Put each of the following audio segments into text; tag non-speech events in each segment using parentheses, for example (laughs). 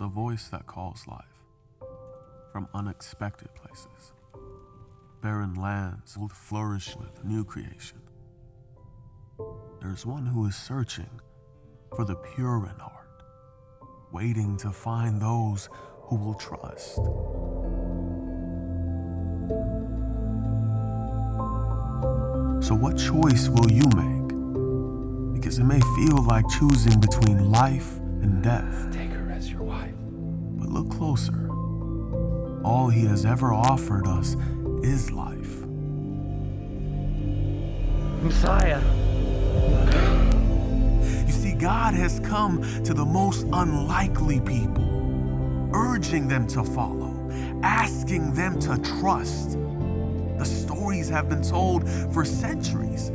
A voice that calls life from unexpected places. Barren lands will flourish with new creation. There's one who is searching for the pure in heart, waiting to find those who will trust. So, what choice will you make? Because it may feel like choosing between life and death. Closer. All he has ever offered us is life. Messiah. You see, God has come to the most unlikely people, urging them to follow, asking them to trust. The stories have been told for centuries.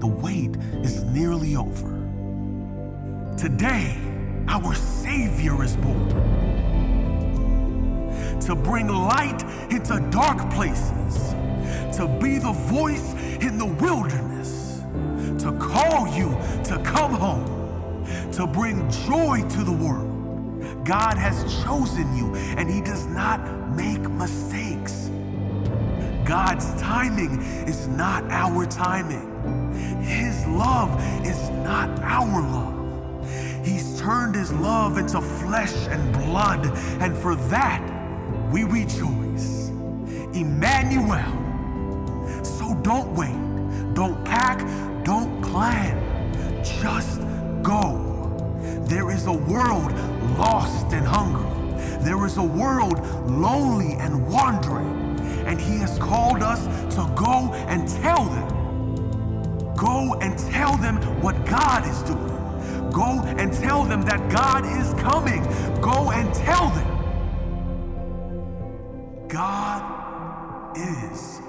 The wait is nearly over. Today, our Savior is born to bring light into dark places, to be the voice in the wilderness, to call you to come home, to bring joy to the world. God has chosen you, and He does not make mistakes. God's timing is not our timing. His love is not our love. He's turned His love into flesh and blood, and for that we rejoice. Emmanuel. So don't wait, don't pack, don't plan, just go. There is a world lost and hungry. There is a world lonely and wandering. And He has called us to go and tell them. Go and tell them what God is doing. Go and tell them that God is coming. Go and tell them. God is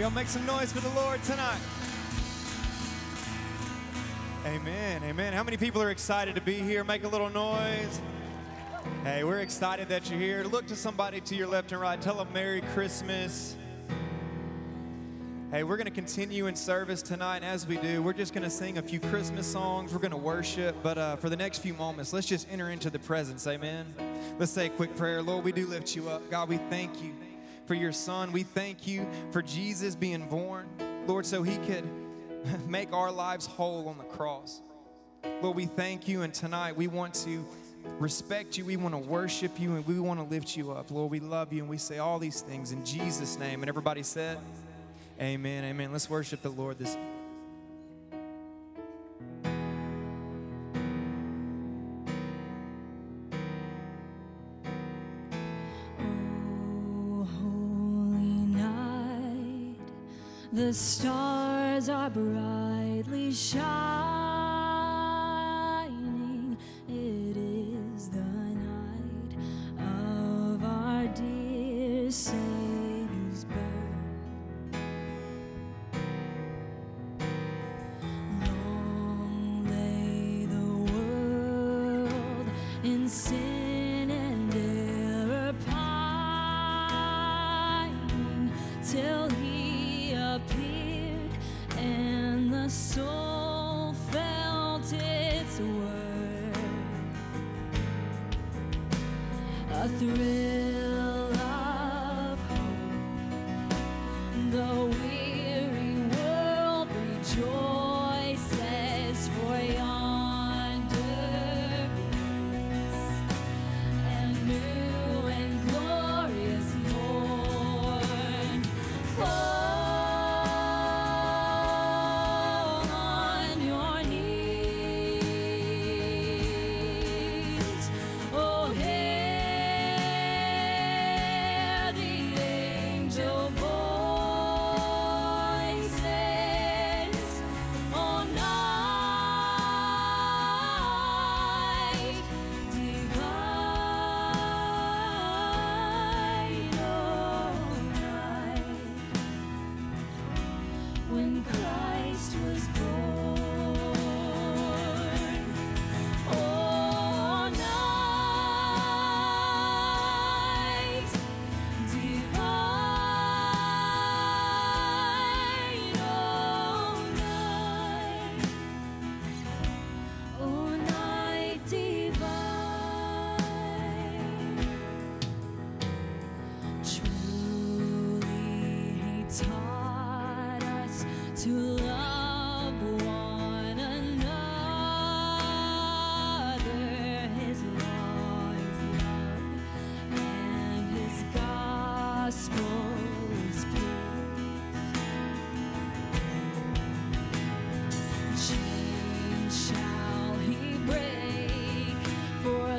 y'all make some noise for the Lord tonight? Amen. Amen. How many people are excited to be here? Make a little noise. Hey, we're excited that you're here. Look to somebody to your left and right. Tell them Merry Christmas. Hey, we're going to continue in service tonight. As we do, we're just going to sing a few Christmas songs. We're going to worship. But uh, for the next few moments, let's just enter into the presence. Amen. Let's say a quick prayer. Lord, we do lift you up. God, we thank you for your son. We thank you for Jesus being born, Lord, so he could (laughs) make our lives whole on the cross. Lord, we thank you. And tonight we want to respect you. We want to worship you and we want to lift you up. Lord, we love you and we say all these things in Jesus' name. And everybody said, Amen. Amen. Let's worship the Lord this the stars are brightly shining.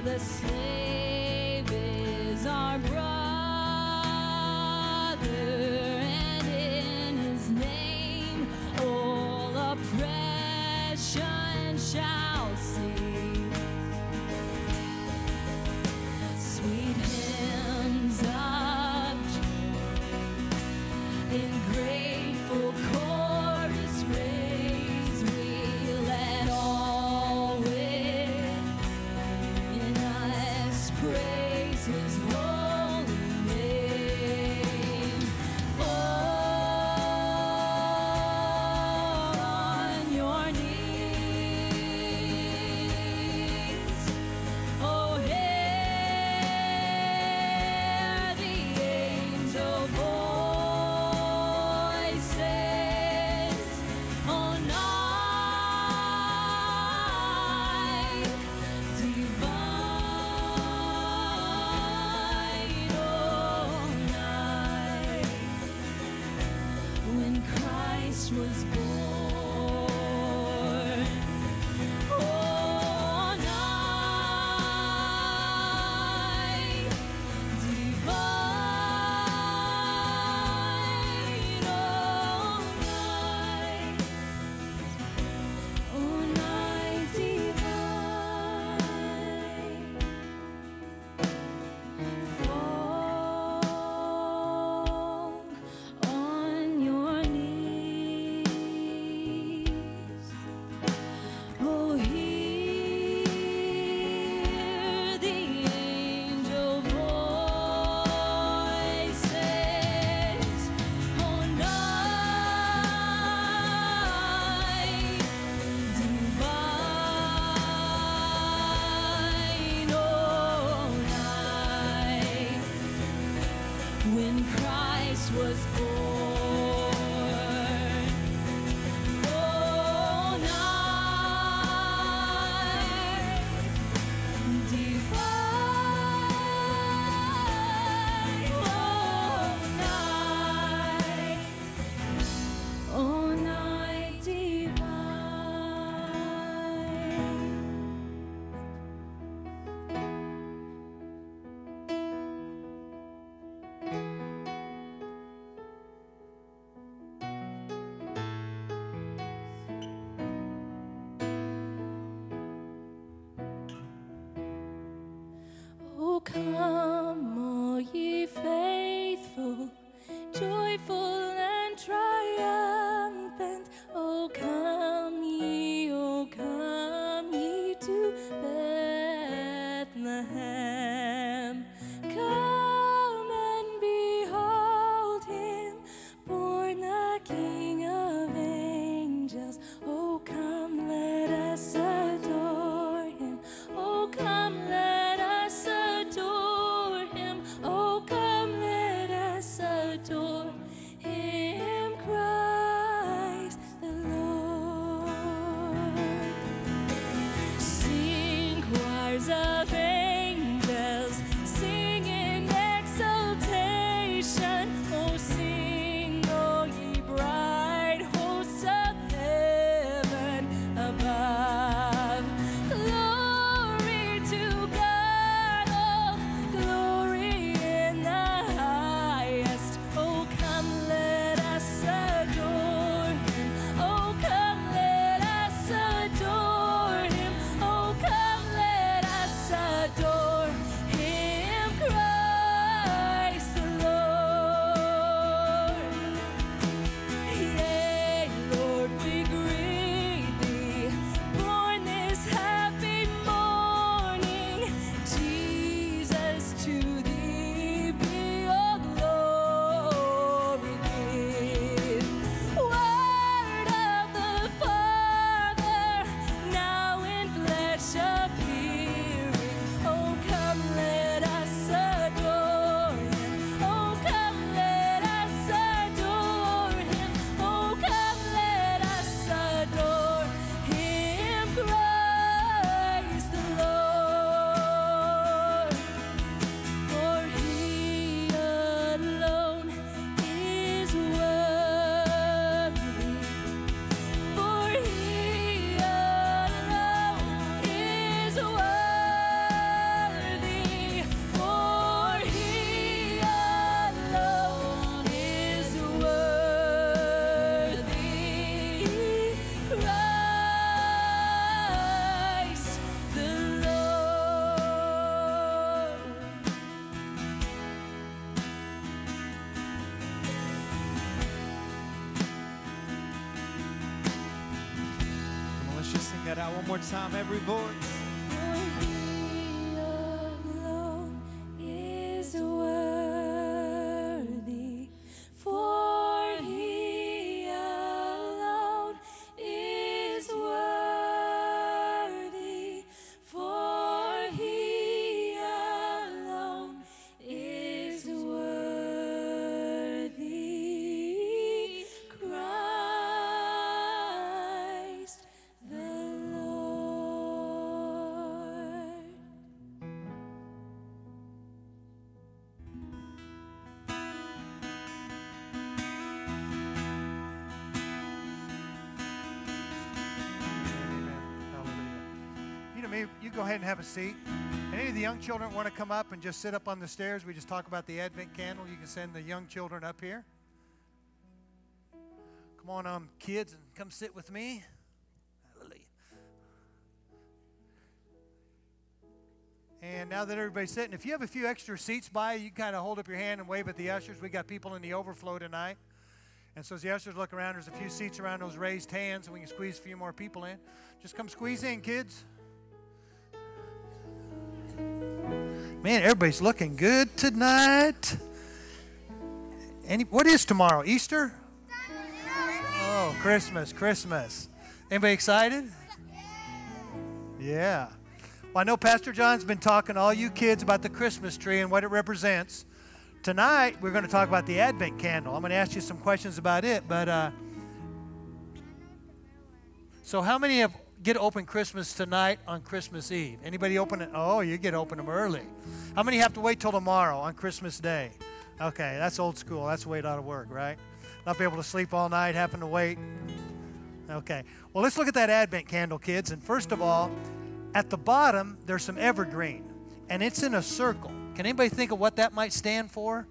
The slave one more time, every voice. Maybe you go ahead and have a seat. Any of the young children want to come up and just sit up on the stairs? We just talk about the Advent candle. You can send the young children up here. Come on, um, kids, and come sit with me. Hallelujah. And now that everybody's sitting, if you have a few extra seats by, you kind of hold up your hand and wave at the ushers. We got people in the overflow tonight. And so as the ushers look around, there's a few seats around those raised hands, and we can squeeze a few more people in. Just come squeeze in, kids. Man, everybody's looking good tonight. Any, what is tomorrow? Easter? Oh, Christmas, Christmas. Anybody excited? Yeah. Well, I know Pastor John's been talking to all you kids about the Christmas tree and what it represents. Tonight, we're going to talk about the Advent candle. I'm going to ask you some questions about it, but uh, so how many have get open Christmas tonight on Christmas Eve? Anybody open it? Oh, you get open them early. How many have to wait till tomorrow on Christmas Day? Okay, that's old school. That's the way it ought to work, right? Not be able to sleep all night, having to wait. Okay. Well, let's look at that Advent candle, kids. And first of all, at the bottom, there's some evergreen, and it's in a circle. Can anybody think of what that might stand for?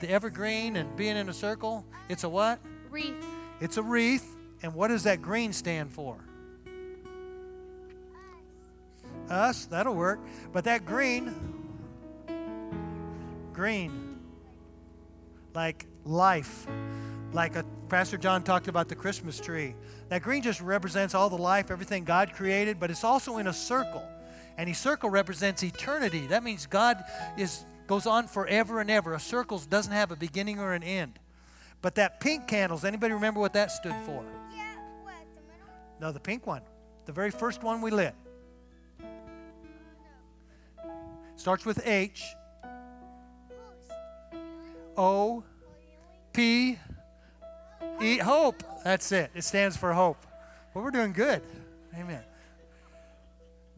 The evergreen and being in a circle? It's a what? Wreath. It's a wreath. And what does that green stand for? Us. That'll work. But that green, green, like life, like a, Pastor John talked about the Christmas tree. That green just represents all the life, everything God created, but it's also in a circle. And a circle represents eternity. That means God is goes on forever and ever. A circle doesn't have a beginning or an end. But that pink candles, anybody remember what that stood for? Yeah, what, the middle? No, the pink one. The very first one we lit. Starts with H. O P E hope. That's it. It stands for hope. Well, we're doing good. Amen.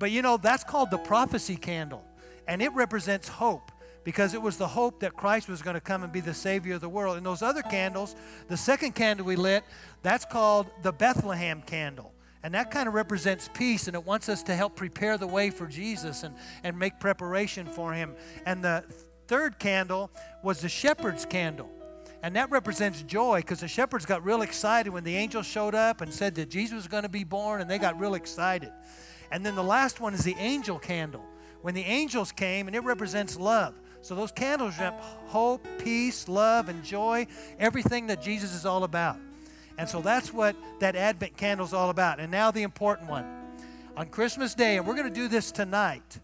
But you know, that's called the prophecy candle. And it represents hope because it was the hope that Christ was going to come and be the Savior of the world. And those other candles, the second candle we lit, that's called the Bethlehem candle. And that kind of represents peace, and it wants us to help prepare the way for Jesus and, and make preparation for Him. And the third candle was the shepherd's candle. And that represents joy because the shepherds got real excited when the angel showed up and said that Jesus was going to be born, and they got real excited. And then the last one is the angel candle. When the angels came, and it represents love. So those candles represent hope, peace, love, and joy, everything that Jesus is all about. And so that's what that Advent candle is all about. And now the important one. On Christmas Day, and we're going to do this tonight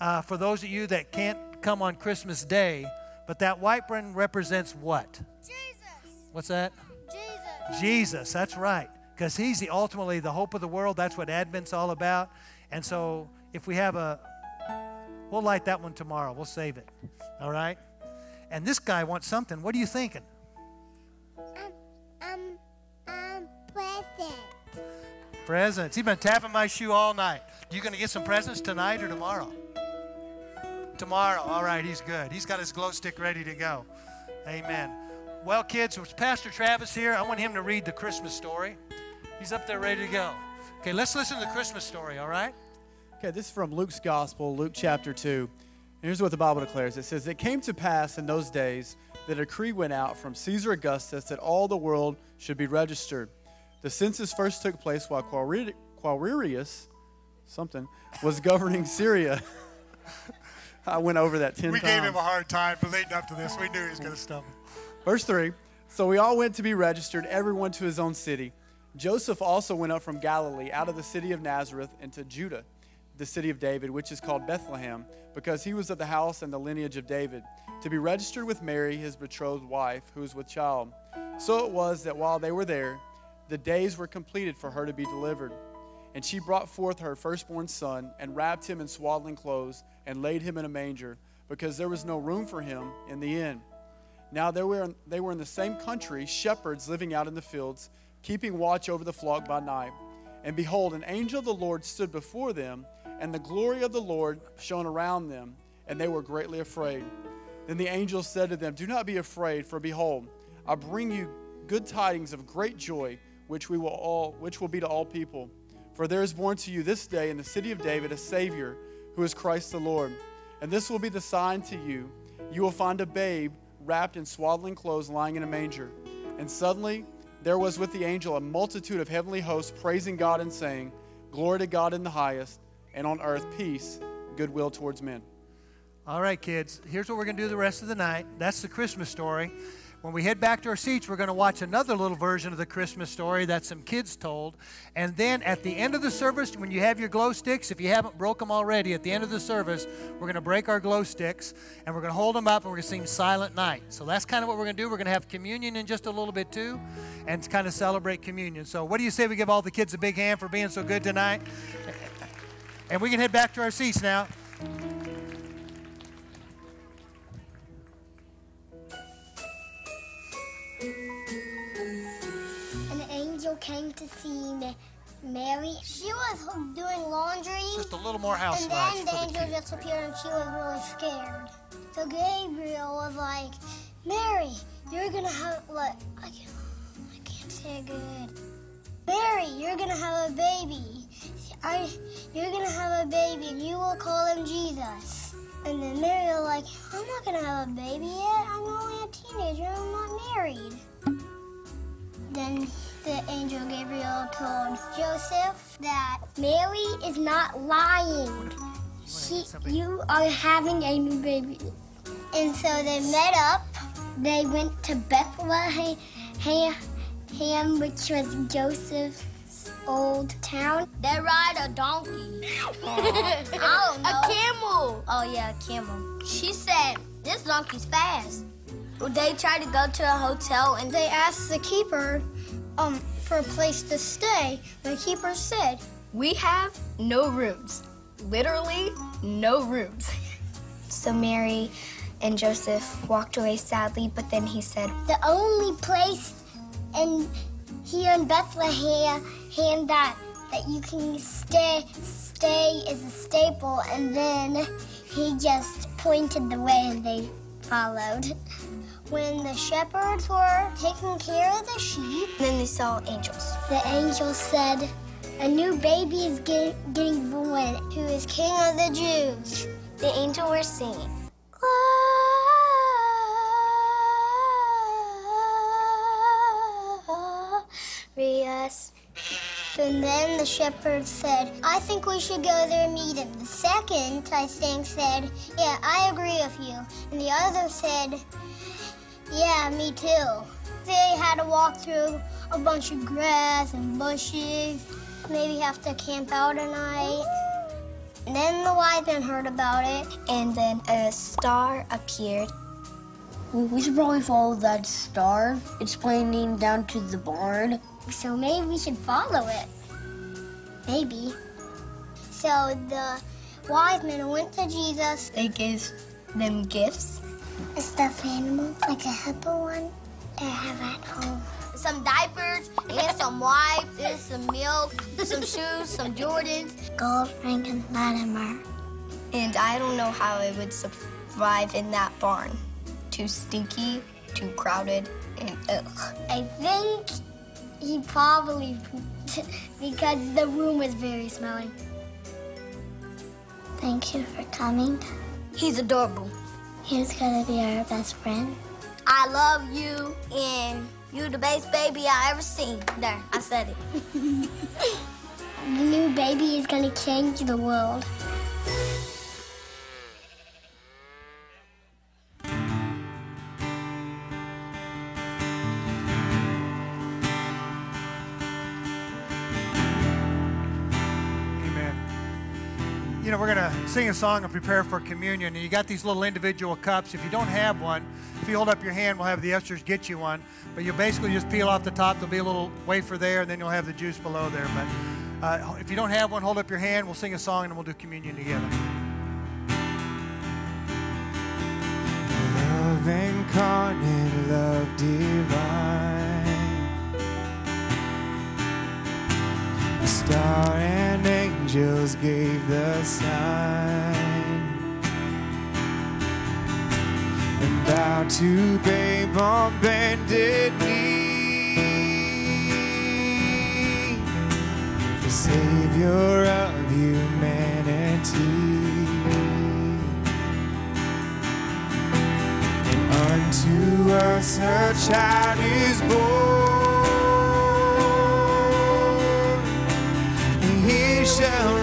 uh, for those of you that can't come on Christmas Day, but that white one represents what? Jesus. What's that? Jesus. Jesus, that's right. Because he's the ultimately the hope of the world. That's what Advent's all about. And so if we have a we'll light that one tomorrow. We'll save it. All right? And this guy wants something. What are you thinking? Um, present. Presents. He's been tapping my shoe all night. You going to get some presents tonight or tomorrow? Tomorrow. All right, he's good. He's got his glow stick ready to go. Amen. Well, kids, with Pastor Travis here, I want him to read the Christmas story. He's up there ready to go. Okay, let's listen to the Christmas story, all right? Okay, this is from Luke's Gospel, Luke chapter 2. And here's what the Bible declares it says, It came to pass in those days that a decree went out from Caesar Augustus that all the world should be registered. The census first took place while Quiri- Quirinius, something, was (laughs) governing Syria. (laughs) I went over that 10 We times. We gave him a hard time for leading up to this. We knew he was going to stumble. Verse 3 So we all went to be registered, everyone to his own city. Joseph also went up from Galilee, out of the city of Nazareth, into Judah, the city of David, which is called Bethlehem, because he was of the house and the lineage of David, to be registered with Mary, his betrothed wife, who was with child. So it was that while they were there, the days were completed for her to be delivered. And she brought forth her firstborn son, and wrapped him in swaddling clothes, and laid him in a manger, because there was no room for him in the inn. Now they were, they were in the same country, shepherds living out in the fields, keeping watch over the flock by night. And behold, an angel of the Lord stood before them, and the glory of the Lord shone around them, and they were greatly afraid. Then the angel said to them, Do not be afraid, for behold, I bring you good tidings of great joy, which we will all which will be to all people. For there is born to you this day in the city of David a Savior, who is Christ the Lord. And this will be the sign to you. You will find a babe wrapped in swaddling clothes lying in a manger. And suddenly there was with the angel a multitude of heavenly hosts praising God and saying, Glory to God in the highest, and on earth peace, goodwill towards men. All right, kids, here's what we're going to do the rest of the night. That's the Christmas story. When we head back to our seats, we're going to watch another little version of the Christmas story that some kids told. And then at the end of the service, when you have your glow sticks, if you haven't broke them already, at the end of the service, we're going to break our glow sticks and we're going to hold them up and we're going to sing Silent Night. So that's kind of what we're going to do. We're going to have communion in just a little bit too and kind of celebrate communion. So, what do you say we give all the kids a big hand for being so good tonight? And we can head back to our seats now. Came to see Ma- Mary. She was doing laundry. Just a little more house And then the the angel kids. just appeared and she was really scared. So Gabriel was like, Mary, you're gonna have what? I can't, I can't say it good. Mary, you're gonna have a baby. I, you're gonna have a baby and you will call him Jesus. And then Mary was like, I'm not gonna have a baby yet. I'm only a teenager. I'm not married. Then the angel Gabriel told Joseph that Mary is not lying. She, you are having a new baby. And so they met up. They went to Bethlehem, which was Joseph's old town. They ride a donkey. (laughs) I don't know. A camel. Oh yeah, a camel. She said, this donkey's fast. They tried to go to a hotel and they asked the keeper um, for a place to stay. The keeper said, we have no rooms. Literally, no rooms. (laughs) so Mary and Joseph walked away sadly, but then he said, The only place in here in Bethlehem hand that that you can stay stay is a staple and then he just pointed the way and they followed. When the shepherds were taking care of the sheep, then they saw angels. The angels said, A new baby is get, getting born, who is King of the Jews. The angel were singing. Glorious. And then the shepherd said, I think we should go there and meet him. The second, I think, said, Yeah, I agree with you. And the other said, Yeah, me too. They had to walk through a bunch of grass and bushes, maybe have to camp out a night. And then the wise men heard about it, and then a star appeared. We should probably follow that star. It's pointing down to the barn. So maybe we should follow it. Maybe. So the wise men went to Jesus. They gave them gifts. A stuffed animal, like a hippo one, that I have at home. Some diapers, and some wipes, and some milk, some shoes, some Jordans. Gold, ring, and Latimer. And I don't know how it would survive in that barn. Too stinky, too crowded, and ugh. I think he probably pooped because the room was very smelly. Thank you for coming. He's adorable. He's gonna be our best friend. I love you, and you're the best baby I ever seen. There, I said it. (laughs) The new baby is gonna change the world. We're going to sing a song and prepare for communion. And you got these little individual cups. If you don't have one, if you hold up your hand, we'll have the ushers get you one. But you'll basically just peel off the top. There'll be a little wafer there, and then you'll have the juice below there. But uh, if you don't have one, hold up your hand. We'll sing a song and we'll do communion together. Love incarnate, love divine. Star and angels gave the sign. And bowed to babe on bended knee. The Savior of humanity. And Unto us a child is born. Shall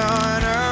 and Son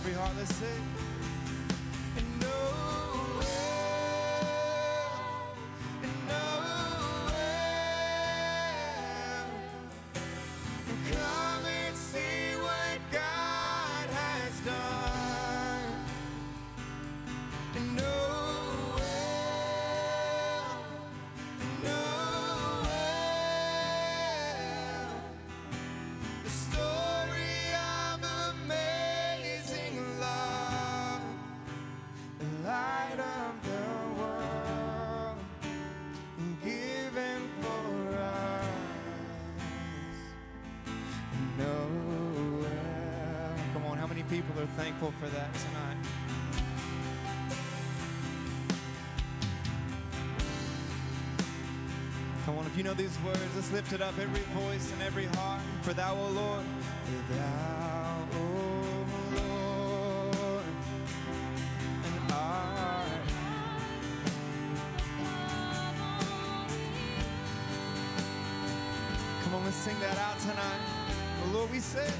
every heart. Let's sing. Thankful for that tonight? Come on, if you know these words, let's lift it up, every voice and every heart. For thou, O Lord, for thou, O Lord, and I. Come on, let's sing that out tonight. Oh, Lord, we say,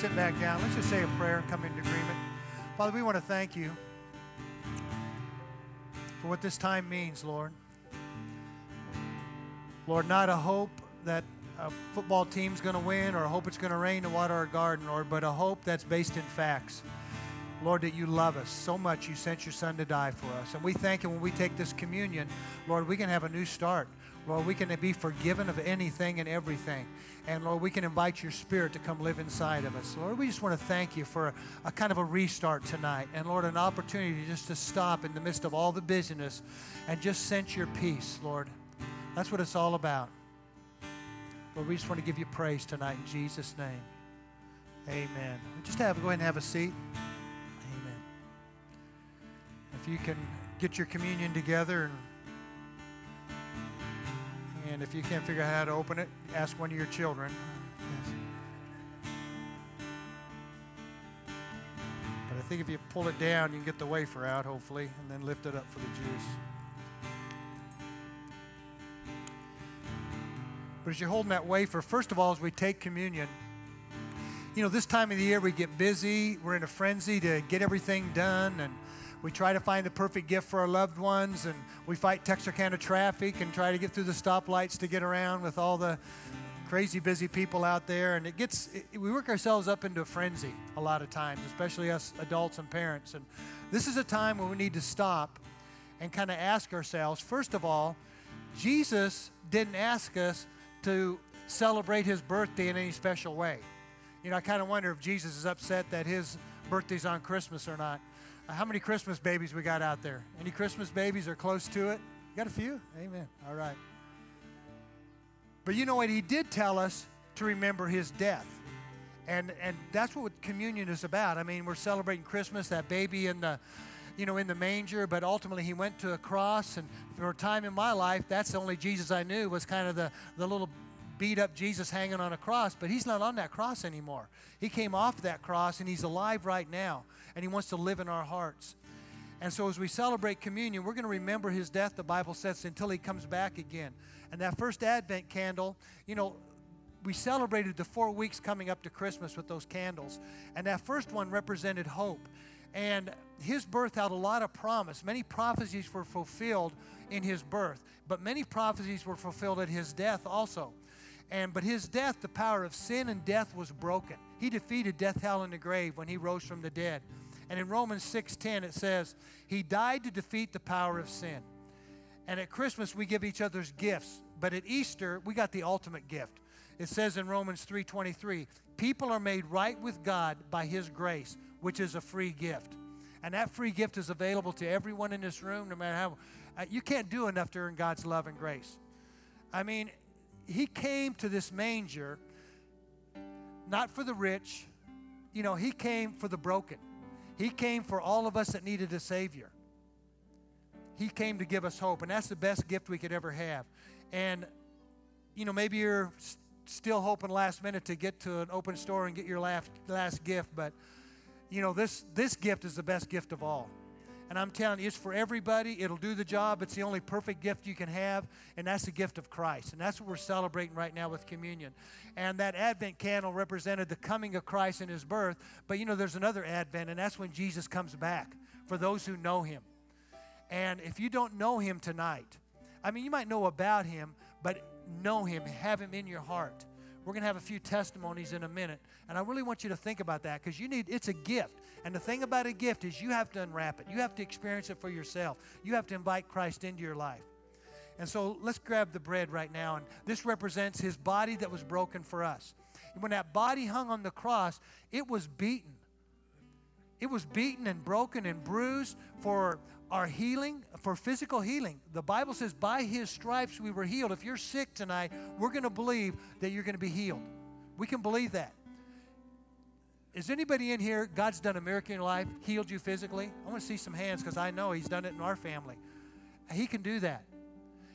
sit back down, let's just say a prayer and come into agreement. Father, we want to thank you for what this time means, Lord. Lord, not a hope that a football team's going to win or a hope it's going to rain to water our garden, Lord, but a hope that's based in facts. Lord, that you love us so much, you sent your son to die for us. And we thank you when we take this communion, Lord, we can have a new start. Lord, we can be forgiven of anything and everything. And Lord, we can invite your spirit to come live inside of us. Lord, we just want to thank you for a, a kind of a restart tonight. And Lord, an opportunity just to stop in the midst of all the busyness and just sense your peace, Lord. That's what it's all about. Lord, we just want to give you praise tonight in Jesus' name. Amen. Just have go ahead and have a seat. Amen. If you can get your communion together and and if you can't figure out how to open it, ask one of your children. But I think if you pull it down, you can get the wafer out, hopefully, and then lift it up for the juice. But as you're holding that wafer, first of all, as we take communion, you know, this time of the year we get busy. We're in a frenzy to get everything done, and we try to find the perfect gift for our loved ones, and we fight Texarkana traffic and try to get through the stoplights to get around with all the crazy busy people out there. And it gets, it, we work ourselves up into a frenzy a lot of times, especially us adults and parents. And this is a time when we need to stop and kind of ask ourselves first of all, Jesus didn't ask us to celebrate his birthday in any special way. You know, I kind of wonder if Jesus is upset that his birthday's on Christmas or not. How many Christmas babies we got out there? Any Christmas babies are close to it? You got a few? Amen. All right. But you know what? He did tell us to remember his death. And, and that's what communion is about. I mean, we're celebrating Christmas, that baby in the, you know, in the manger, but ultimately he went to a cross. And for a time in my life, that's the only Jesus I knew was kind of the, the little beat up Jesus hanging on a cross. But he's not on that cross anymore. He came off that cross and he's alive right now. And he wants to live in our hearts. And so as we celebrate communion, we're going to remember his death, the Bible says, until he comes back again. And that first Advent candle, you know, we celebrated the four weeks coming up to Christmas with those candles. And that first one represented hope. And his birth had a lot of promise. Many prophecies were fulfilled in his birth, but many prophecies were fulfilled at his death also. And but his death, the power of sin and death was broken. He defeated death, hell, and the grave when he rose from the dead. And in Romans 6:10 it says, "He died to defeat the power of sin." And at Christmas we give each other's gifts, but at Easter we got the ultimate gift. It says in Romans 3:23, "People are made right with God by his grace, which is a free gift." And that free gift is available to everyone in this room no matter how uh, you can't do enough to earn God's love and grace. I mean, he came to this manger not for the rich, you know, he came for the broken. He came for all of us that needed a Savior. He came to give us hope, and that's the best gift we could ever have. And, you know, maybe you're s- still hoping last minute to get to an open store and get your last, last gift, but, you know, this, this gift is the best gift of all. And I'm telling you, it's for everybody. It'll do the job. It's the only perfect gift you can have, and that's the gift of Christ. And that's what we're celebrating right now with communion. And that Advent candle represented the coming of Christ and his birth. But you know, there's another Advent, and that's when Jesus comes back for those who know him. And if you don't know him tonight, I mean, you might know about him, but know him, have him in your heart. We're going to have a few testimonies in a minute, and I really want you to think about that because you need it's a gift. And the thing about a gift is you have to unwrap it. You have to experience it for yourself. You have to invite Christ into your life. And so let's grab the bread right now and this represents his body that was broken for us. And when that body hung on the cross, it was beaten. It was beaten and broken and bruised for our healing, for physical healing. The Bible says, by his stripes we were healed. If you're sick tonight, we're going to believe that you're going to be healed. We can believe that. Is anybody in here, God's done a miracle in your life, healed you physically? I want to see some hands because I know He's done it in our family. He can do that.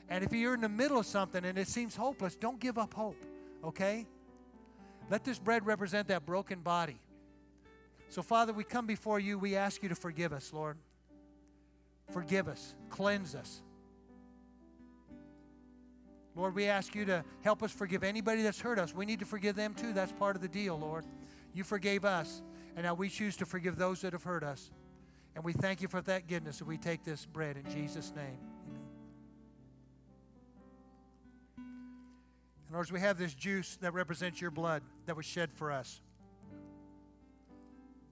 And if you're in the middle of something and it seems hopeless, don't give up hope, okay? Let this bread represent that broken body. So, Father, we come before you. We ask you to forgive us, Lord. Forgive us, cleanse us. Lord, we ask you to help us forgive anybody that's hurt us. We need to forgive them too. That's part of the deal, Lord. You forgave us, and now we choose to forgive those that have hurt us. And we thank you for that goodness. And we take this bread in Jesus' name. Amen. And Lord, as we have this juice that represents your blood that was shed for us.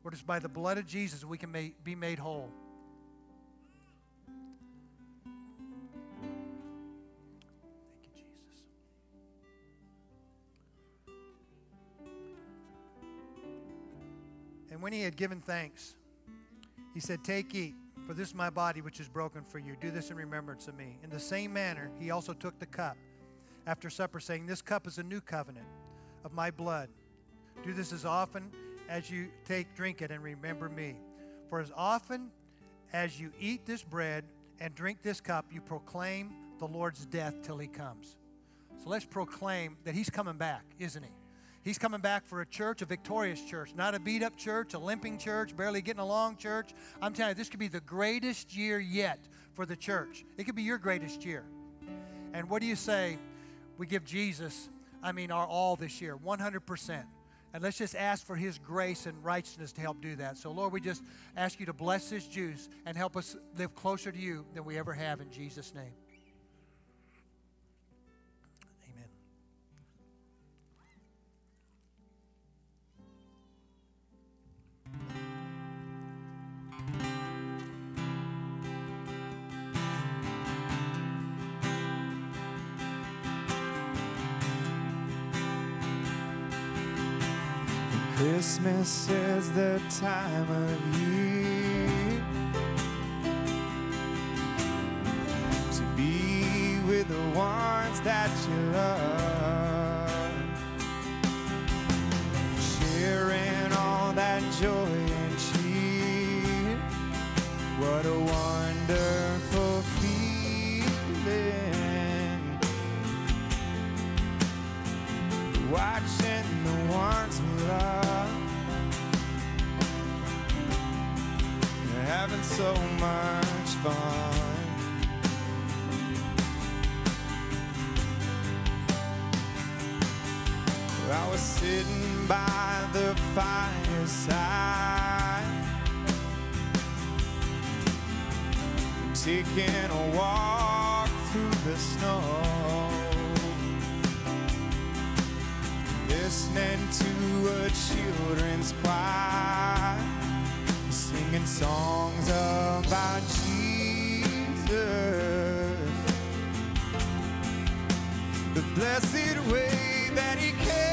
Lord, it's by the blood of Jesus we can be made whole. Thank you, Jesus. And when he had given thanks, he said, Take, eat, for this is my body which is broken for you. Do this in remembrance of me. In the same manner, he also took the cup after supper, saying, This cup is a new covenant of my blood. Do this as often as you take, drink it, and remember me. For as often as you eat this bread and drink this cup, you proclaim the Lord's death till he comes. So let's proclaim that he's coming back, isn't he? He's coming back for a church, a victorious church, not a beat up church, a limping church, barely getting along church. I'm telling you, this could be the greatest year yet for the church. It could be your greatest year. And what do you say? We give Jesus, I mean, our all this year, 100%. And let's just ask for his grace and righteousness to help do that. So, Lord, we just ask you to bless this juice and help us live closer to you than we ever have in Jesus' name. Christmas is the time of year to be with the ones that you love, sharing all that joy and cheer. What a wonder. So much fun. I was sitting by the fireside, taking a walk through the snow, listening to a children's choir, singing songs about Jesus. The blessed way that he came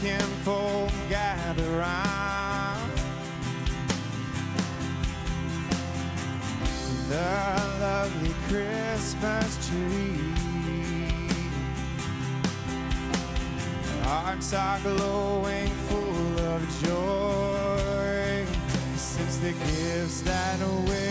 kinfolk gather round. the lovely Christmas tree. Hearts are glowing full of joy since the gifts that we're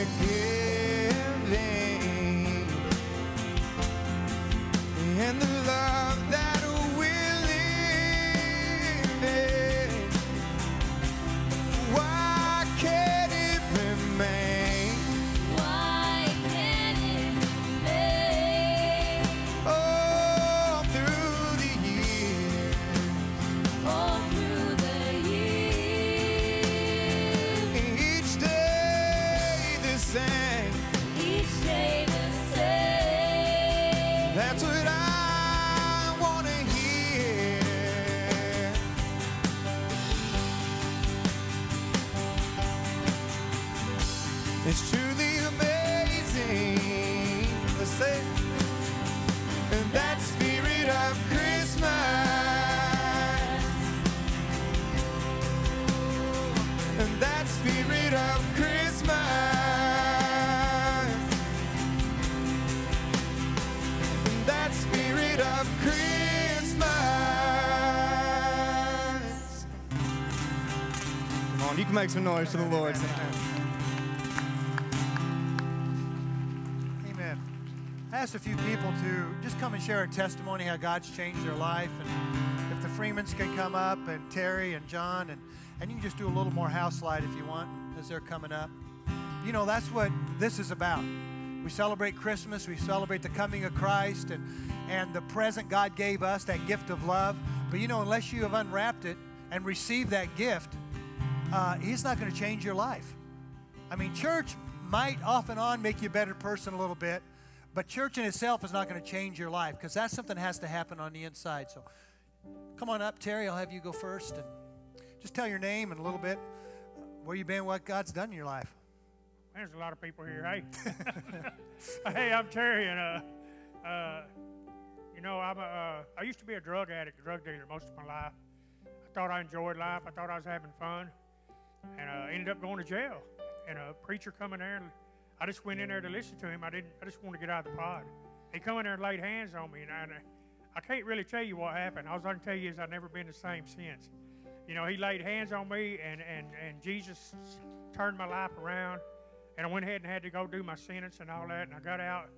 make some noise to the Lord tonight. Amen. I asked a few people to just come and share a testimony how God's changed their life. And if the Freemans can come up, and Terry and John, and, and you can just do a little more house light if you want as they're coming up. You know, that's what this is about. We celebrate Christmas, we celebrate the coming of Christ and, and the present God gave us, that gift of love. But you know, unless you have unwrapped it and received that gift, uh, He's not going to change your life. I mean, church might off and on make you a better person a little bit, but church in itself is not going to change your life because that's something that has to happen on the inside. So come on up, Terry. I'll have you go first and just tell your name and a little bit where you've been, what God's done in your life. There's a lot of people here. Hey, (laughs) hey, I'm Terry, and uh, uh, you know, I'm a, uh, I used to be a drug addict, drug dealer most of my life. I thought I enjoyed life. I thought I was having fun, and uh, ended up going to jail. And a preacher coming there, and I just went in there to listen to him. I didn't. I just wanted to get out of the pod. He come in there and laid hands on me, and I, I can't really tell you what happened. All I can tell you is I've never been the same since. You know, he laid hands on me, and and and Jesus turned my life around. And I went ahead and had to go do my sentence and all that. And I got out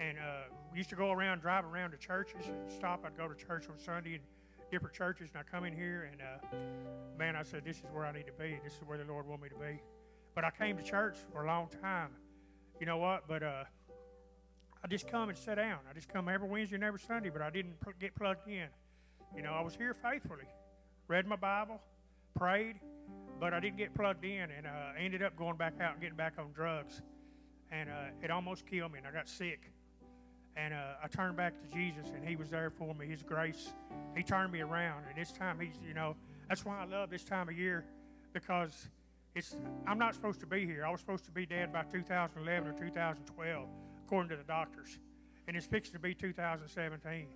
and uh, used to go around, drive around to churches and stop. I'd go to church on Sunday and different churches. And I come in here and uh, man, I said, this is where I need to be. This is where the Lord want me to be. But I came to church for a long time. You know what? But uh, I just come and sit down. I just come every Wednesday and every Sunday, but I didn't pl- get plugged in. You know, I was here faithfully, read my Bible, prayed, but I didn't get plugged in, and uh, ended up going back out and getting back on drugs. and uh, it almost killed me, and I got sick. And uh, I turned back to Jesus, and He was there for me. His grace, He turned me around. And this time, He's, you know, that's why I love this time of year, because it's. I'm not supposed to be here. I was supposed to be dead by 2011 or 2012, according to the doctors, and it's fixing to be 2017.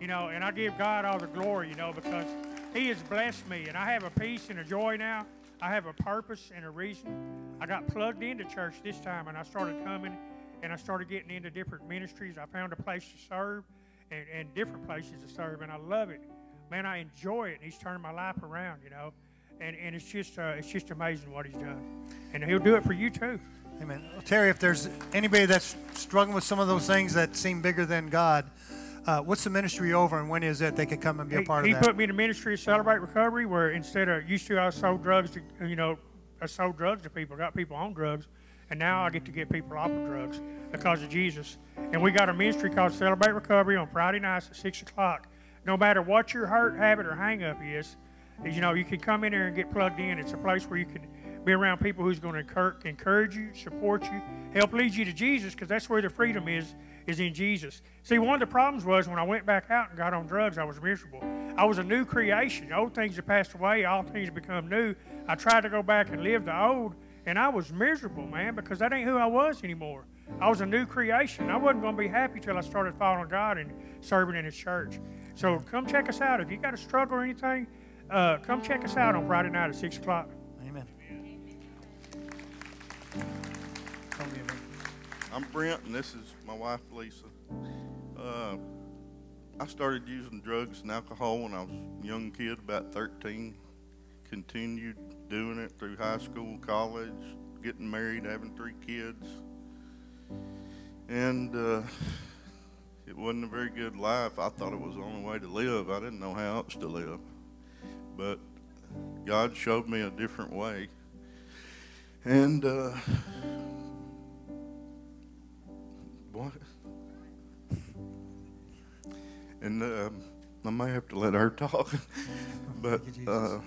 You know, and I give God all the glory, you know, because He has blessed me, and I have a peace and a joy now. I have a purpose and a reason. I got plugged into church this time, and I started coming, and I started getting into different ministries. I found a place to serve, and, and different places to serve, and I love it. Man, I enjoy it, and He's turned my life around, you know, and and it's just uh, it's just amazing what He's done, and He'll do it for you too. Amen. Well, Terry, if there's anybody that's struggling with some of those things that seem bigger than God, uh, what's the ministry over and when is it they could come and be a part he of that? He put me in the ministry of Celebrate Recovery, where instead of used to I sold drugs to you know I sold drugs to people, got people on drugs, and now I get to get people off of drugs because of Jesus. And we got a ministry called Celebrate Recovery on Friday nights at six o'clock. No matter what your hurt, habit, or hang up is, you know you can come in there and get plugged in. It's a place where you can be around people who's going to encourage, you, support you, help lead you to Jesus, because that's where the freedom is is in Jesus. See, one of the problems was when I went back out and got on drugs, I was miserable. I was a new creation. Old things have passed away, all things have become new. I tried to go back and live the old, and I was miserable, man, because that ain't who I was anymore. I was a new creation. I wasn't going to be happy till I started following God and serving in His church. So come check us out. If you got a struggle or anything, uh, come check us out on Friday night at 6 o'clock. Amen. I'm Brent, and this is my wife Lisa. Uh, I started using drugs and alcohol when I was a young kid, about 13. Continued doing it through high school, college, getting married, having three kids. And uh, it wasn't a very good life. I thought it was the only way to live. I didn't know how else to live. But God showed me a different way. And uh, what? And um, I may have to let her (laughs) talk, but uh,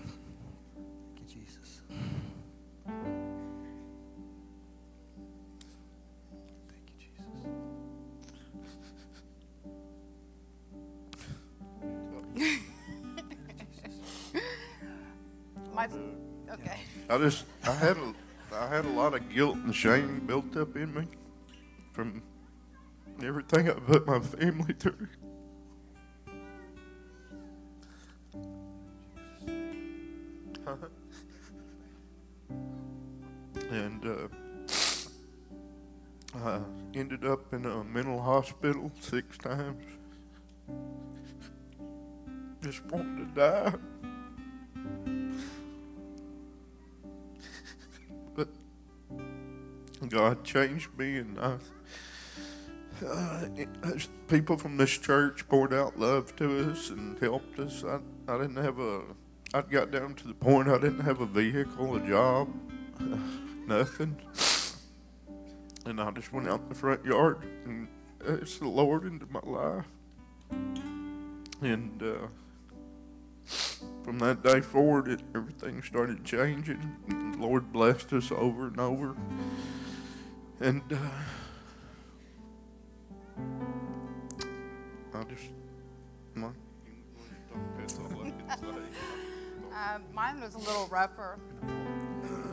(laughs) My, okay. I just I had a I had a lot of guilt and shame built up in me from everything I put my family through. (laughs) and uh, I ended up in a mental hospital six times. Just wanting to die. but God changed me, and I, uh, people from this church poured out love to us and helped us. I, I didn't have a, I got down to the point I didn't have a vehicle, a job, (sighs) nothing. And I just went out in the front yard and asked the Lord into my life. And uh, from that day forward, it, everything started changing. The Lord blessed us over and over. And uh, I just, my, that's all I can say. Um, mine was a little rougher.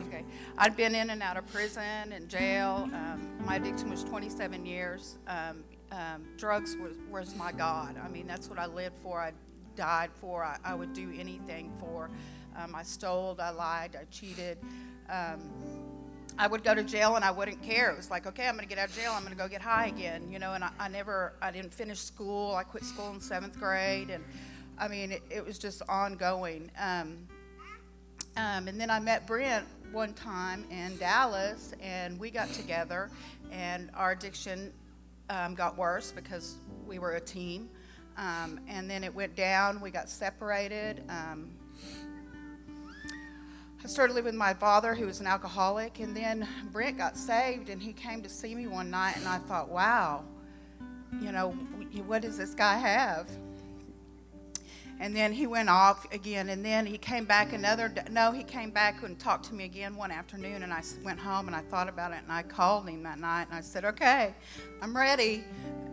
Okay. I'd been in and out of prison and jail. Um, my addiction was 27 years. Um, um, drugs was, was my God. I mean, that's what I lived for. I died for. I, I would do anything for. Um, I stole, I lied, I cheated. Um, I would go to jail and I wouldn't care. It was like, okay, I'm going to get out of jail. I'm going to go get high again, you know. And I, I never, I didn't finish school. I quit school in seventh grade, and I mean, it, it was just ongoing. Um, um, and then I met Brent one time in Dallas, and we got together, and our addiction um, got worse because we were a team. Um, and then it went down. We got separated. Um, I started living with my father, who was an alcoholic, and then Brent got saved, and he came to see me one night, and I thought, wow, you know, what does this guy have? And then he went off again, and then he came back another. No, he came back and talked to me again one afternoon, and I went home and I thought about it, and I called him that night, and I said, "Okay, I'm ready,"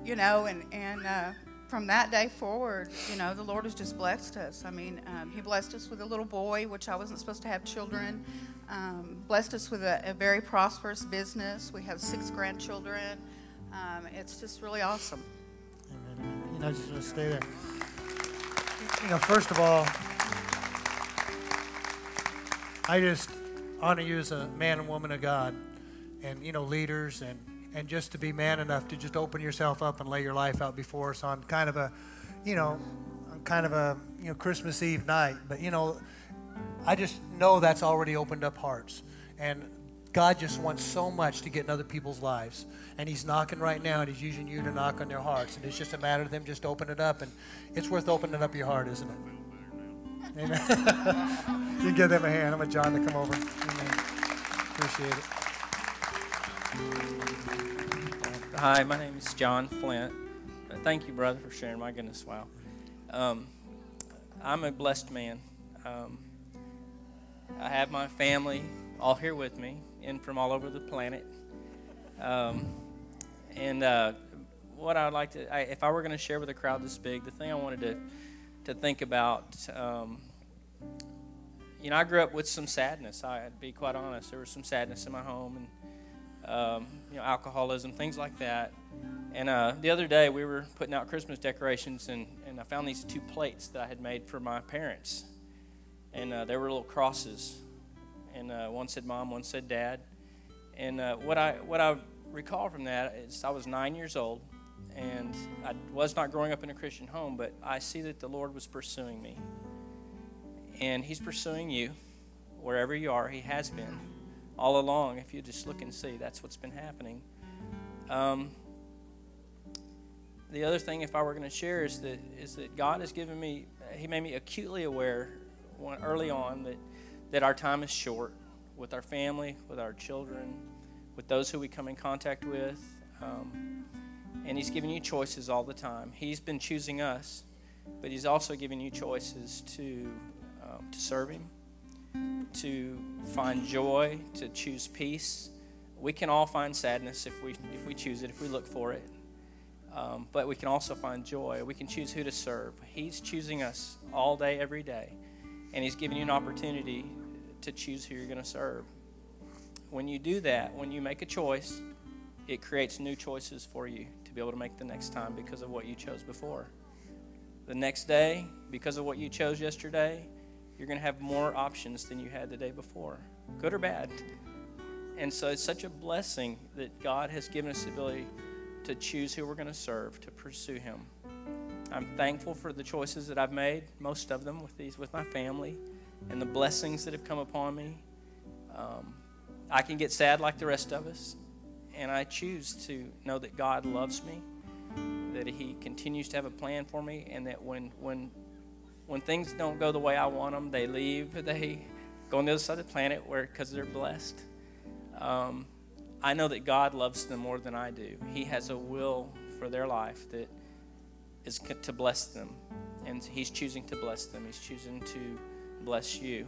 you know, and and. Uh, from that day forward, you know, the Lord has just blessed us. I mean, um, He blessed us with a little boy, which I wasn't supposed to have children. Um, blessed us with a, a very prosperous business. We have six grandchildren. Um, it's just really awesome. You know, just want to stay there. You know, first of all, I just honor you as a man and woman of God, and you know, leaders, and and just to be man enough to just open yourself up and lay your life out before us on kind of a, you know, kind of a you know Christmas Eve night. But you know, I just know that's already opened up hearts, and God just wants so much to get in other people's lives. And He's knocking right now, and He's using you to knock on their hearts. And it's just a matter of them just open it up. And it's worth opening up your heart, isn't it? Amen. (laughs) you give them a hand. I'm a John to come over. Amen. Appreciate it. Hi, my name is John Flint. Uh, Thank you, brother, for sharing. My goodness, wow. Um, I'm a blessed man. Um, I have my family all here with me, and from all over the planet. Um, and uh, what I'd like to, I, if I were going to share with a crowd this big, the thing I wanted to to think about. Um, you know, I grew up with some sadness. I, would be quite honest. There was some sadness in my home, and um, you know, alcoholism, things like that. And uh, the other day, we were putting out Christmas decorations, and, and I found these two plates that I had made for my parents. And uh, they were little crosses. And uh, one said mom, one said dad. And uh, what, I, what I recall from that is I was nine years old, and I was not growing up in a Christian home, but I see that the Lord was pursuing me. And He's pursuing you wherever you are. He has been all along. If you just look and see, that's what's been happening. Um, the other thing, if I were going to share, is that is that God has given me. He made me acutely aware, when, early on, that that our time is short with our family, with our children, with those who we come in contact with, um, and He's giving you choices all the time. He's been choosing us, but He's also giving you choices to um, to serve Him to find joy, to choose peace. We can all find sadness if we if we choose it, if we look for it. Um, but we can also find joy. We can choose who to serve. He's choosing us all day, every day, and He's giving you an opportunity to choose who you're going to serve. When you do that, when you make a choice, it creates new choices for you to be able to make the next time because of what you chose before. The next day, because of what you chose yesterday, you're going to have more options than you had the day before, good or bad. And so it's such a blessing that God has given us the ability to choose who we're going to serve, to pursue Him. I'm thankful for the choices that I've made, most of them with these, with my family, and the blessings that have come upon me. Um, I can get sad like the rest of us, and I choose to know that God loves me, that He continues to have a plan for me, and that when when when things don't go the way I want them, they leave. They go on the other side of the planet where because they're blessed. Um, I know that God loves them more than I do. He has a will for their life that is to bless them, and He's choosing to bless them. He's choosing to bless you,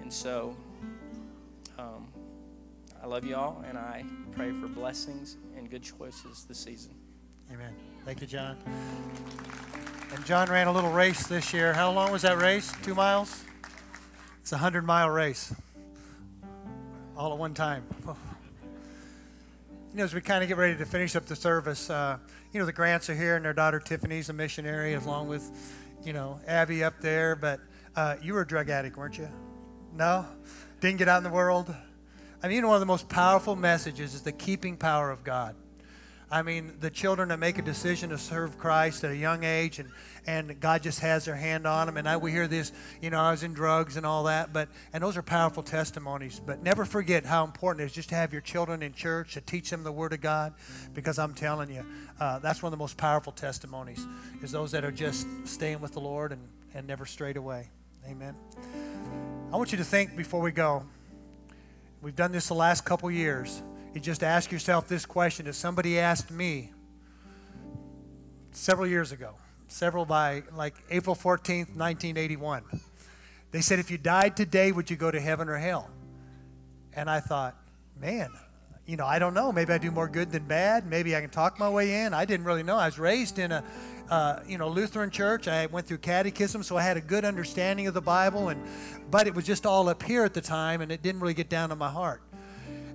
and so um, I love you all, and I pray for blessings and good choices this season. Amen. Thank you, John. And John ran a little race this year. How long was that race? Two miles? It's a 100 mile race. All at one time. You know, as we kind of get ready to finish up the service, uh, you know, the Grants are here and their daughter Tiffany's a missionary along with, you know, Abby up there. But uh, you were a drug addict, weren't you? No? Didn't get out in the world? I mean, one of the most powerful messages is the keeping power of God. I mean, the children that make a decision to serve Christ at a young age, and, and God just has their hand on them. And I, we hear this, you know, I was in drugs and all that, but and those are powerful testimonies. But never forget how important it is just to have your children in church to teach them the Word of God, because I'm telling you, uh, that's one of the most powerful testimonies is those that are just staying with the Lord and, and never strayed away. Amen. I want you to think before we go. We've done this the last couple years you just ask yourself this question If somebody asked me several years ago. several by like April 14th, 1981. They said, if you died today, would you go to heaven or hell? And I thought, man, you know, I don't know. Maybe I do more good than bad. Maybe I can talk my way in. I didn't really know. I was raised in a, uh, you know, Lutheran church. I went through catechism, so I had a good understanding of the Bible. And but it was just all up here at the time, and it didn't really get down to my heart.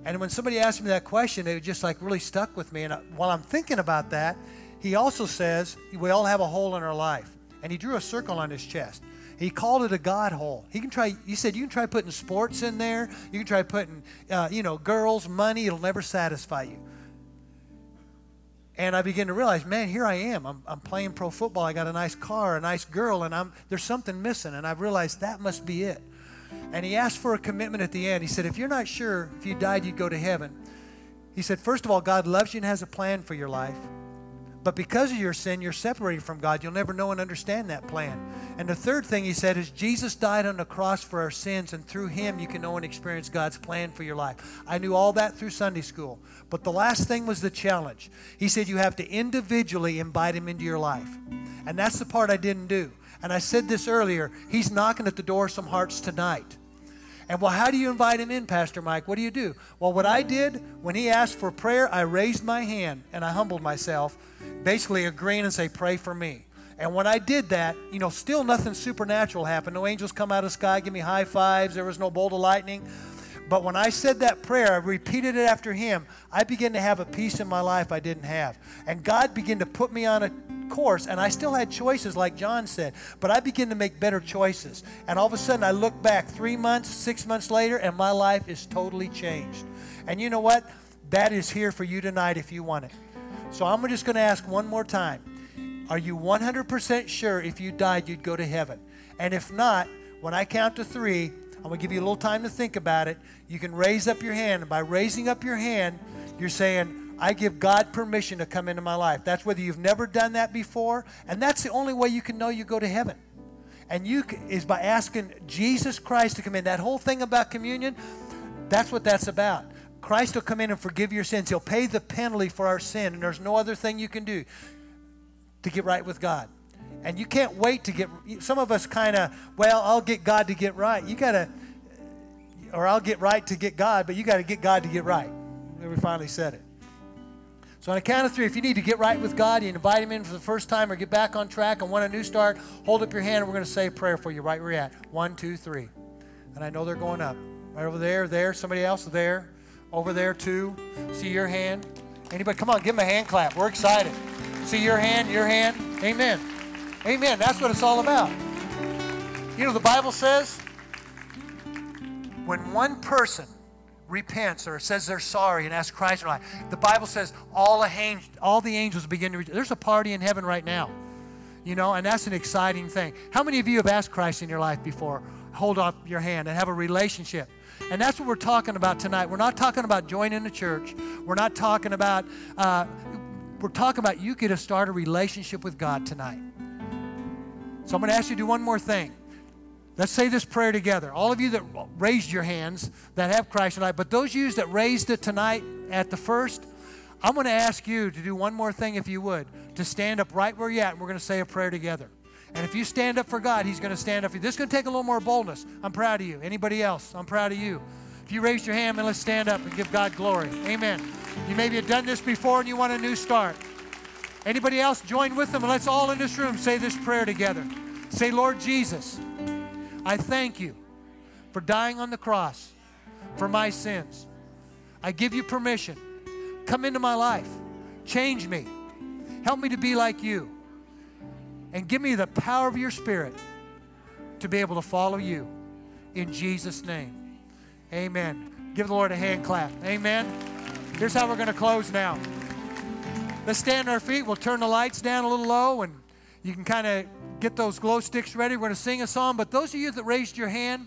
And when somebody asked me that question, it just like really stuck with me. And I, while I'm thinking about that, he also says we all have a hole in our life, and he drew a circle on his chest. He called it a God hole. He can try. He said you can try putting sports in there. You can try putting, uh, you know, girls, money. It'll never satisfy you. And I begin to realize, man, here I am. I'm, I'm playing pro football. I got a nice car, a nice girl, and I'm there's something missing. And I've realized that must be it. And he asked for a commitment at the end. He said, if you're not sure if you died, you'd go to heaven. He said, first of all, God loves you and has a plan for your life. But because of your sin, you're separated from God. You'll never know and understand that plan. And the third thing he said is Jesus died on the cross for our sins, and through him you can know and experience God's plan for your life. I knew all that through Sunday school. But the last thing was the challenge. He said you have to individually invite him into your life. And that's the part I didn't do. And I said this earlier He's knocking at the door of some hearts tonight. And well, how do you invite him in, Pastor Mike? What do you do? Well, what I did when he asked for prayer, I raised my hand and I humbled myself, basically agreeing and say, Pray for me. And when I did that, you know, still nothing supernatural happened. No angels come out of the sky, give me high fives. There was no bolt of lightning. But when I said that prayer, I repeated it after him, I began to have a peace in my life I didn't have. And God began to put me on a course, and I still had choices, like John said, but I began to make better choices. And all of a sudden, I look back three months, six months later, and my life is totally changed. And you know what? That is here for you tonight if you want it. So I'm just going to ask one more time Are you 100% sure if you died, you'd go to heaven? And if not, when I count to three, I'm going to give you a little time to think about it. You can raise up your hand. And by raising up your hand, you're saying, I give God permission to come into my life. That's whether you've never done that before, and that's the only way you can know you go to heaven. And you is by asking Jesus Christ to come in. That whole thing about communion, that's what that's about. Christ will come in and forgive your sins. He'll pay the penalty for our sin, and there's no other thing you can do to get right with God. And you can't wait to get, some of us kind of, well, I'll get God to get right. You got to, or I'll get right to get God, but you got to get God to get right. We finally said it. So on a count of three, if you need to get right with God, you invite Him in for the first time or get back on track and want a new start, hold up your hand and we're going to say a prayer for you right where you're at. One, two, three. And I know they're going up. Right over there, there, somebody else there, over there too. See your hand. Anybody? Come on, give them a hand clap. We're excited. See your hand, your hand. Amen. Amen. That's what it's all about. You know, the Bible says when one person repents or says they're sorry and asks Christ in life, the Bible says all the, all the angels begin to. Re- There's a party in heaven right now, you know, and that's an exciting thing. How many of you have asked Christ in your life before? Hold up your hand and have a relationship. And that's what we're talking about tonight. We're not talking about joining the church. We're not talking about. Uh, we're talking about you get to start a relationship with God tonight. So I'm going to ask you to do one more thing. Let's say this prayer together. All of you that raised your hands that have Christ tonight, but those of you that raised it tonight at the first, I'm going to ask you to do one more thing, if you would, to stand up right where you're at, and we're going to say a prayer together. And if you stand up for God, He's going to stand up for you. This is going to take a little more boldness. I'm proud of you. Anybody else? I'm proud of you. If you raised your hand, then let's stand up and give God glory. Amen. You maybe have done this before and you want a new start. Anybody else? Join with them let's all in this room say this prayer together. Say, Lord Jesus, I thank you for dying on the cross for my sins. I give you permission. Come into my life. Change me. Help me to be like you. And give me the power of your spirit to be able to follow you. In Jesus' name. Amen. Give the Lord a hand clap. Amen. Here's how we're going to close now. Let's stand on our feet. We'll turn the lights down a little low and you can kind of get those glow sticks ready. We're going to sing a song. But those of you that raised your hand,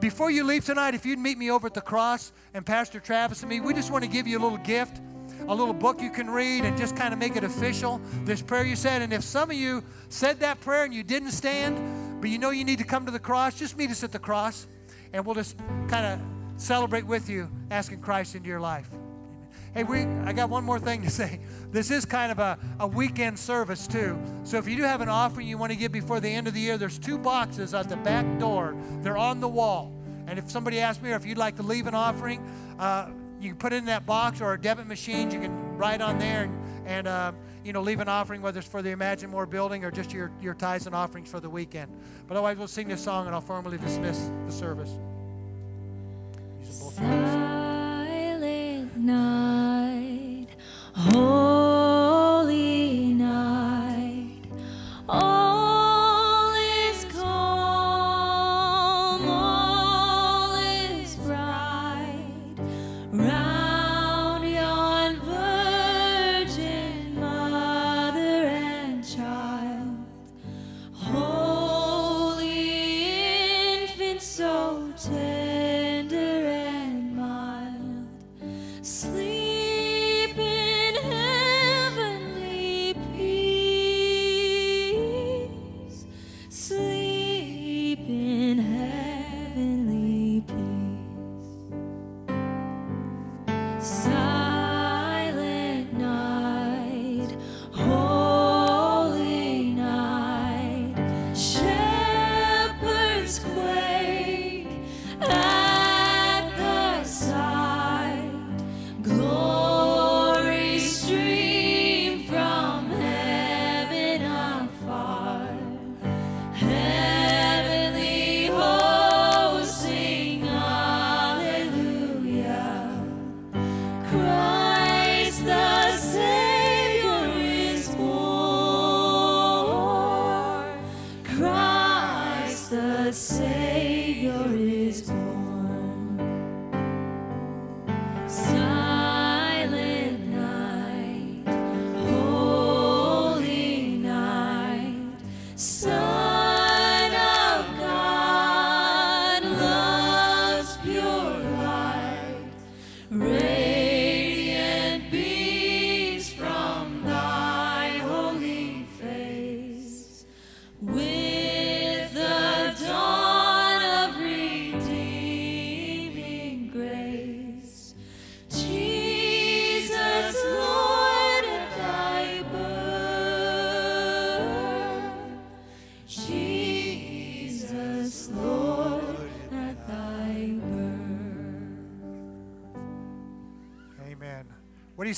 before you leave tonight, if you'd meet me over at the cross and Pastor Travis and me, we just want to give you a little gift, a little book you can read and just kind of make it official, this prayer you said. And if some of you said that prayer and you didn't stand, but you know you need to come to the cross, just meet us at the cross and we'll just kind of celebrate with you asking Christ into your life. Hey, we I got one more thing to say. This is kind of a, a weekend service too. So if you do have an offering you want to give before the end of the year, there's two boxes at the back door. They're on the wall. And if somebody asks me or if you'd like to leave an offering, uh, you can put it in that box or a debit machine. You can write on there and, and uh, you know leave an offering, whether it's for the Imagine More building or just your, your tithes and offerings for the weekend. But otherwise, we'll sing this song and I'll formally dismiss the service. Night, holy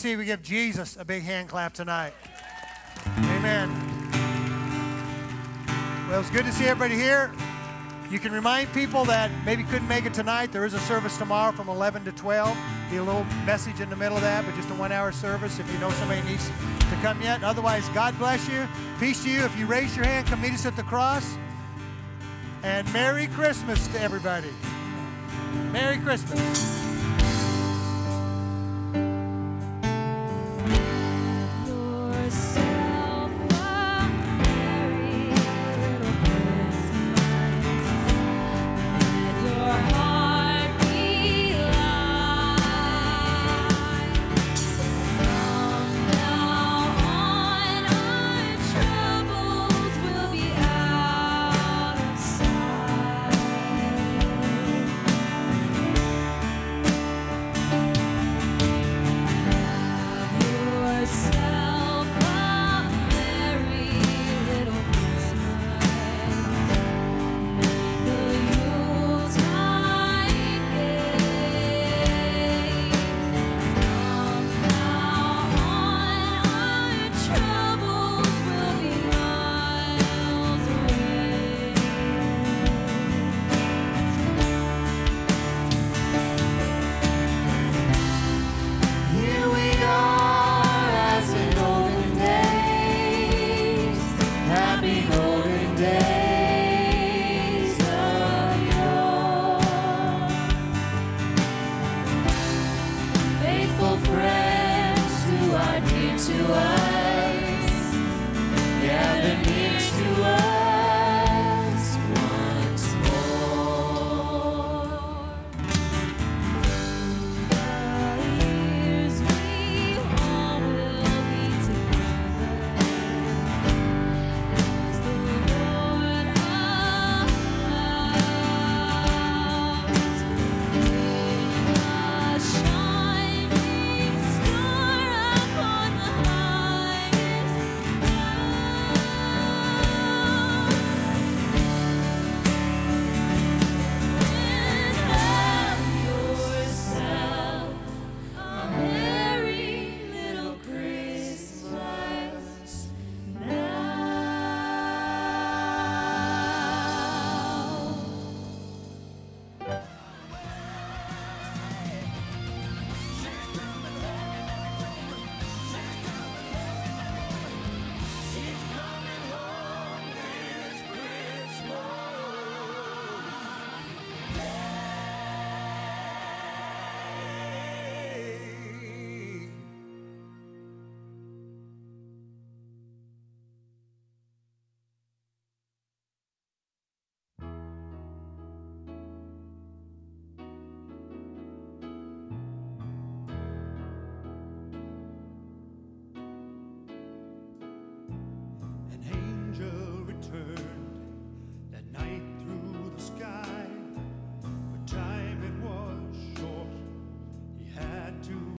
see? We give Jesus a big hand clap tonight. Amen. Well, it's good to see everybody here. You can remind people that maybe couldn't make it tonight. There is a service tomorrow from 11 to 12. Be a little message in the middle of that, but just a one hour service if you know somebody needs to come yet. Otherwise, God bless you. Peace to you. If you raise your hand, come meet us at the cross. And Merry Christmas to everybody. Merry Christmas.